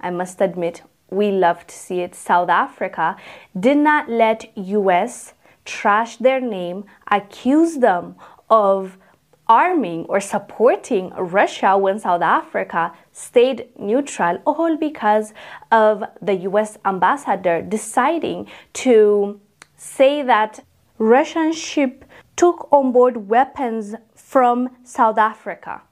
I must admit, we love to see it. South Africa did not let US trash their name, accuse them of arming or supporting Russia when South Africa stayed neutral, all because of the US ambassador deciding to say that Russian ship took on board weapons from South Africa.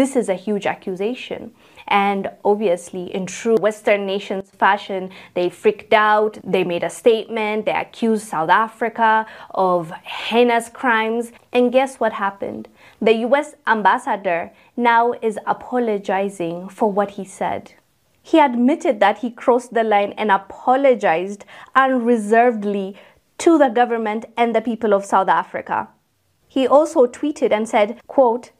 This is a huge accusation. And obviously, in true Western nations fashion, they freaked out, they made a statement, they accused South Africa of heinous crimes. And guess what happened? The US ambassador now is apologizing for what he said. He admitted that he crossed the line and apologized unreservedly to the government and the people of South Africa. He also tweeted and said, quote,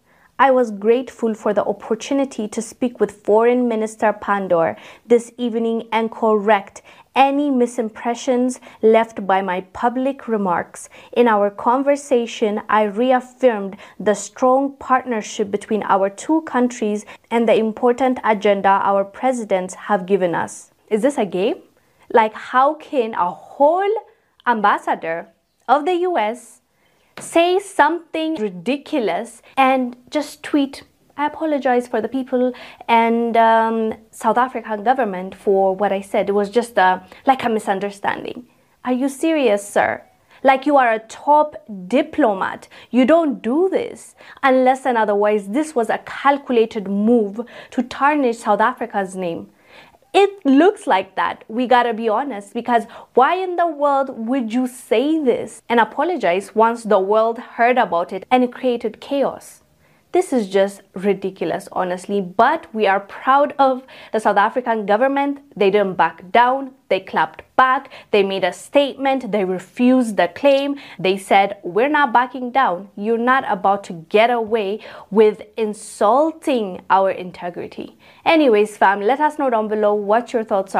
I was grateful for the opportunity to speak with Foreign Minister Pandor this evening and correct any misimpressions left by my public remarks. In our conversation, I reaffirmed the strong partnership between our two countries and the important agenda our presidents have given us. Is this a game? Like, how can a whole ambassador of the US say something ridiculous and just tweet I apologize for the people and um, South African government for what I said. It was just a, like a misunderstanding. Are you serious, sir? Like you are a top diplomat. You don't do this unless and otherwise this was a calculated move to tarnish South Africa's name it looks like that. We gotta be honest because why in the world would you say this and apologize once the world heard about it and it created chaos? This is just ridiculous, honestly. But we are proud of the South African government. They didn't back down, they clapped back, they made a statement, they refused the claim. They said, We're not backing down. You're not about to get away with insulting our integrity. Anyways, fam, let us know down below what your thoughts are.